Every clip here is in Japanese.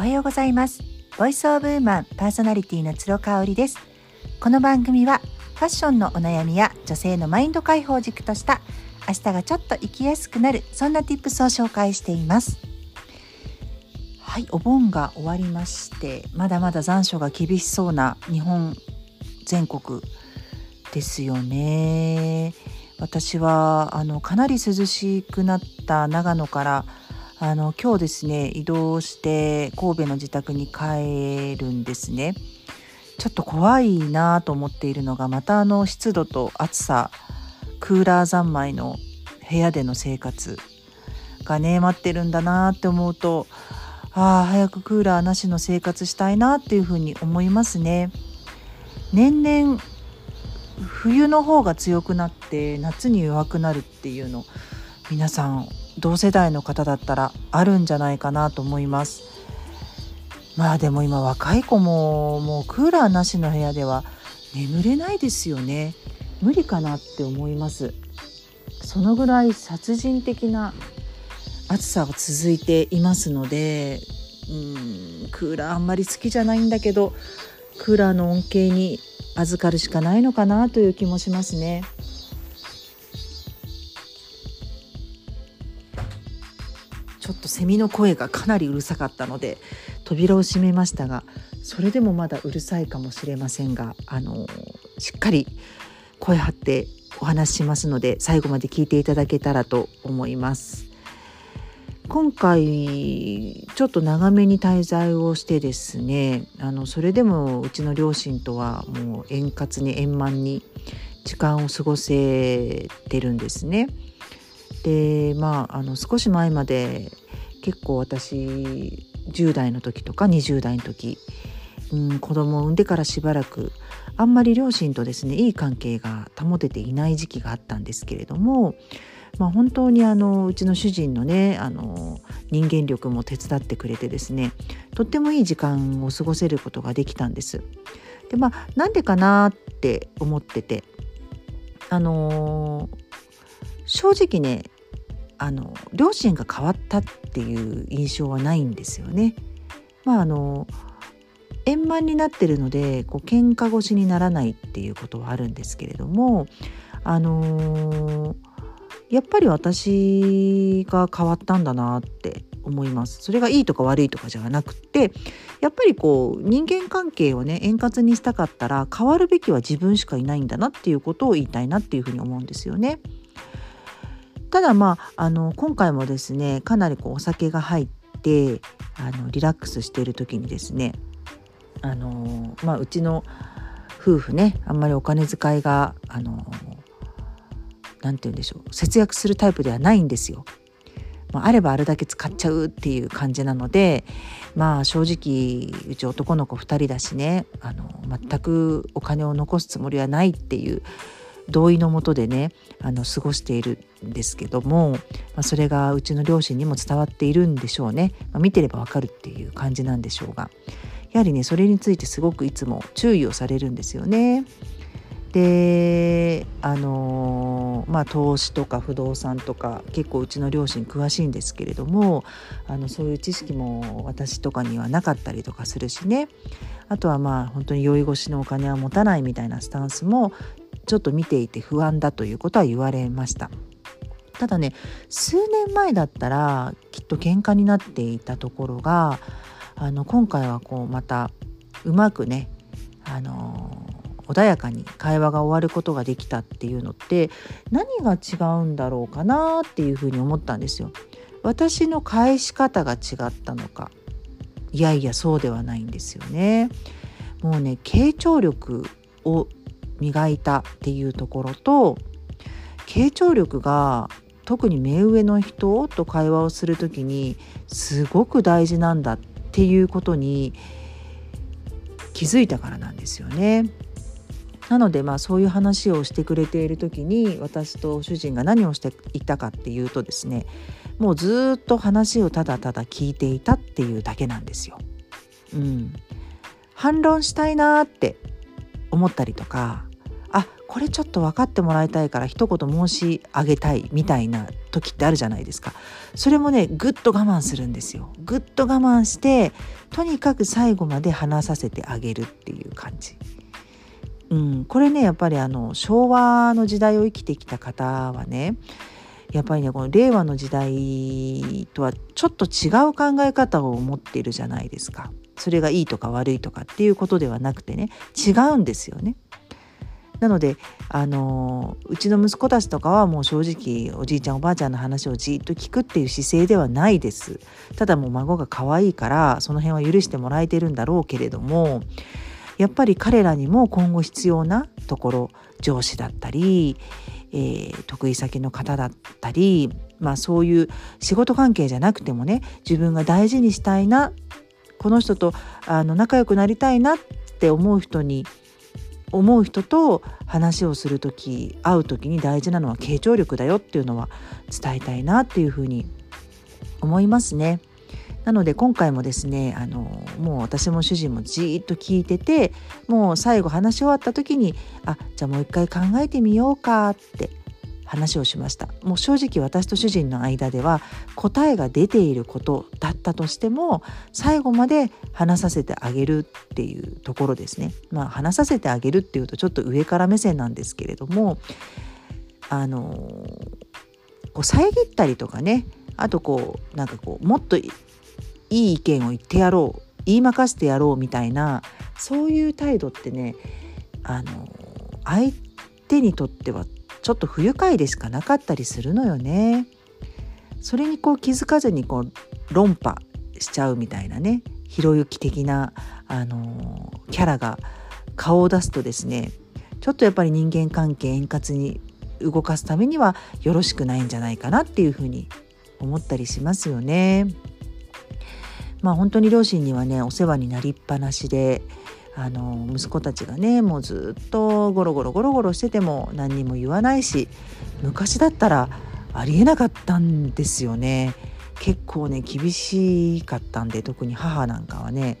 おはようございます。ボイスオブウーマンパーソナリティの鶴香織です。この番組はファッションのお悩みや女性のマインド解放軸とした明日がちょっと生きやすくなるそんな tips を紹介しています。はいお盆が終わりましてまだまだ残暑が厳しそうな日本全国ですよね。私はあのかなり涼しくなった長野からあの今日ですね移動して神戸の自宅に帰るんですね。ちょっと怖いなと思っているのがまたあの湿度と暑さクーラー三昧の部屋での生活がね待ってるんだなって思うとああ早くクーラーなしの生活したいなっていうふうに思いますね。年々冬の方が強くなって夏に弱くなるっていうの皆さん同世代の方だったらあるんじゃないかなと思います。まあでも今若い子ももうクーラーなしの部屋では眠れないですよね。無理かなって思います。そのぐらい殺人的な暑さが続いていますのでうんクーラーあんまり好きじゃないんだけどクーラーの恩恵に預かるしかないのかなという気もしますね。セミの声がかなりうるさかったので扉を閉めましたがそれでもまだうるさいかもしれませんがあのしっかり声張ってお話ししますので最後まで聞いていただけたらと思います。今回ちょっと長めに滞在をしてですねあのそれでもうちの両親とはもう円滑に円満に時間を過ごせてるんですね。でまああの少し前まで結構私10代の時とか20代の時、うん、子供を産んでからしばらくあんまり両親とですねいい関係が保てていない時期があったんですけれども、まあ、本当にあのうちの主人のねあの人間力も手伝ってくれてですねとってもいい時間を過ごせることができたんです。でまあなんでかなって思っててあの正直ねあの両親が変わったっていう印象はないんですよね。まああの円満になってるのでこう喧嘩腰にならないっていうことはあるんですけれどもあのー、やっぱり私が変わったんだなって思いますそれがいいとか悪いとかじゃなくてやっぱりこう人間関係をね円滑にしたかったら変わるべきは自分しかいないんだなっていうことを言いたいなっていうふうに思うんですよね。ただまああの今回もですねかなりこうお酒が入ってあのリラックスしている時にですねあの、まあ、うちの夫婦ねあんまりお金遣いがあの何て言うんでしょう節約するタイプではないんですよ。まあ、あればあるだけ使っちゃうっていう感じなのでまあ正直うち男の子2人だしねあの全くお金を残すつもりはないっていう同意のもとでねあの過ごしているんですけども、まあ、それがうちの両親にも伝わっているんでしょうね、まあ、見てればわかるっていう感じなんでしょうが。やはりねそれについてすごくいつも注意をされるんですよね。であのまあ投資とか不動産とか結構うちの両親詳しいんですけれどもあのそういう知識も私とかにはなかったりとかするしね。あとはまあ本当に酔い越しのお金は持たないみたいなスタンスもちょっと見ていて不安だということは言われましたただね数年前だったらきっと喧嘩になっていたところがあの今回はこうまたうまくねあの穏やかに会話が終わることができたっていうのって何が違うんだろうかなっていうふうに思ったんですよ。私の返し方が違ったのかいやいやそうではないんですよね。もうね傾聴力を磨いたっていうところと傾聴力が特に目上の人と会話をする時にすごく大事なんだっていうことに気づいたからなんですよね。なのでまあそういう話をしてくれている時に私と主人が何をしていたかっていうとですねもうずっと話をただただ聞いていたっていうだけなんですよ。うん、反論したいなって思ったりとかこれちょっと分かってもらいたいから一言申し上げたいみたいな時ってあるじゃないですかそれもねぐっと我慢するんですよぐっと我慢してとにかく最後まで話させてあげるっていう感じ。うん、これねやっぱりあの昭和の時代を生きてきた方はねやっぱりねこの令和の時代とはちょっと違う考え方を持ってるじゃないですか。それがいいとか悪いとかっていうことではなくてね違うんですよね。なのであのうちの息子たちとかはもう正直おじいちゃんおばあちゃんの話をじっと聞くっていう姿勢ではないです。ただもう孫が可愛いからその辺は許してもらえてるんだろうけれどもやっぱり彼らにも今後必要なところ上司だったり、えー、得意先の方だったりまあそういう仕事関係じゃなくてもね自分が大事にしたいなこの人とあの仲良くなりたいなって思う人に思う人と話をする時会う時に大事なのは傾聴力だよっていうのは伝えたいなっていうふうに思いますね。なので今回もですねあのもう私も主人もじーっと聞いててもう最後話し終わった時にあじゃあもう一回考えてみようかって話をしました。もう正直私と主人の間では答えが出ていることだったとしても最後まで話させてあげるっていうところですね。まあ話させてあげるっていうとちょっと上から目線なんですけれどもあのこう遮ったりとかねあとこうなんかこうもっといい意見を言ってやろう言いまかしてやろうみたいなそういう態度ってねあの相手にとってはちょっと不愉快でしかなかったりするのよね。それにこう気づかずにこう論破しちゃうみたいなねひろゆき的な、あのー、キャラが顔を出すとですねちょっとやっぱり人間関係円滑に動かすためにはよろしくないんじゃないかなっていうふうに思ったりしますよね。まあ本当に両親にはねお世話になりっぱなしであの息子たちがねもうずっとゴロゴロゴロゴロしてても何にも言わないし昔だったらありえなかったんですよね。結構ね厳しかったんで特に母なんかはね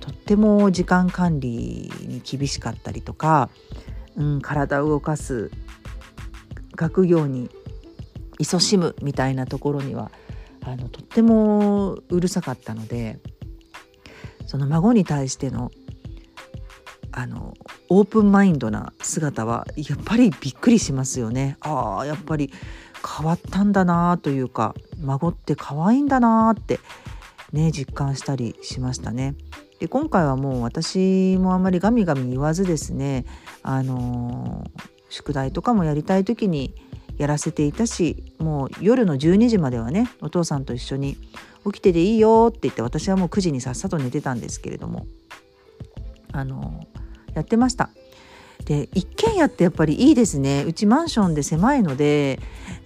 とっても時間管理に厳しかったりとか、うん、体を動かす学業に勤しむみたいなところにはあのとってもうるさかったのでその孫に対してのあのオープンマインドな姿はやっぱりびっくりしますよね。ああやっぱり変わったんだなというか孫って可愛いんだなってね実感したりしましたね。で今回はもう私もあんまりガミガミ言わずですねあの宿題とかもやりたい時にやらせていたしもう夜の12時まではねお父さんと一緒に起きてていいよって言って私はもう9時にさっさと寝てたんですけれどもあのやってました。で一軒家ってやっぱりいいですねうちマンションで狭いので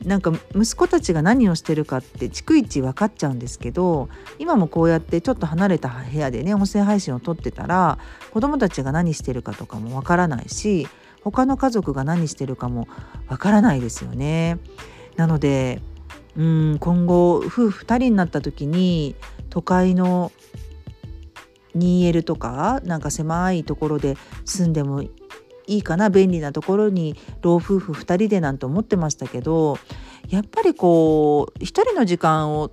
なんか息子たちが何をしてるかって逐一分かっちゃうんですけど今もこうやってちょっと離れた部屋でね音声配信を撮ってたら子供たちが何してるかとかも分からないし他の家族が何してるかも分からないですよね。なのでうん今後夫婦2人になった時に都会の 2L とかなんか狭いところで住んでもいいかな便利なところに老夫婦2人でなんて思ってましたけどやっぱりこう一人の時間を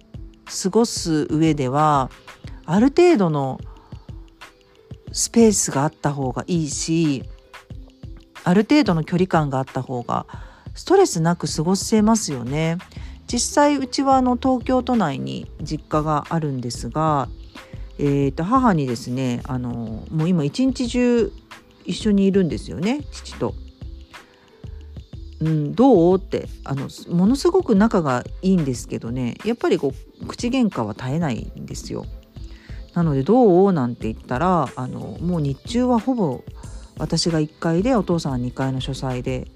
過ごす上ではある程度のスペースがあった方がいいしある程度の距離感があった方がストレスなく過ごせますよね。実際うちはあの東京都内に実家があるんですがえー、と母にですねあのもう今一日中一緒にいるんですよね父と。うん、どう？ってあのものすごく仲がいいんですけどねやっぱりこう口喧嘩は絶えないんですよ。なので「どう?」なんて言ったらあのもう日中はほぼ私が1階でお父さんは2階の書斎で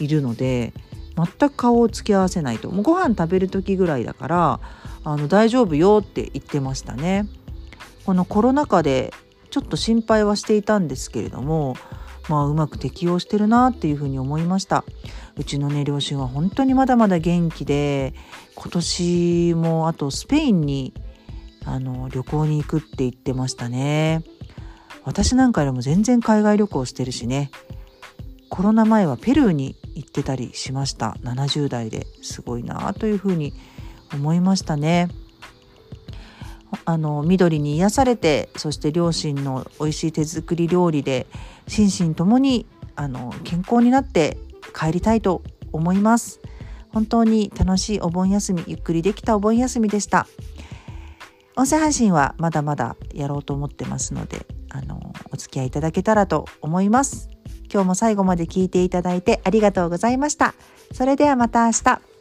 いるので全く顔を突き合わせないともうご飯食べる時ぐらいだからあの大丈夫よって言ってましたね。このコロナ禍でちょっと心配はしていたんですけれどもまあうまく適応してるなっていうふうに思いました。うちのね両親は本当にまだまだ元気で今年もあとスペインにあの旅行に行くって言ってましたね。私なんかよりも全然海外旅行してるしね。コロナ前はペルーに行ってたりしました。70代で。すごいなというふうに思いましたね。あの緑に癒されてそして両親の美味しい手作り料理で心身ともにあの健康になって帰りたいと思います。本当に楽しいお盆休みゆっくりできたお盆休みでした。音声配信はまだまだやろうと思ってますのであのお付き合いいただけたらと思います。今日も最後まで聞いていただいてありがとうございました。それではまた明日。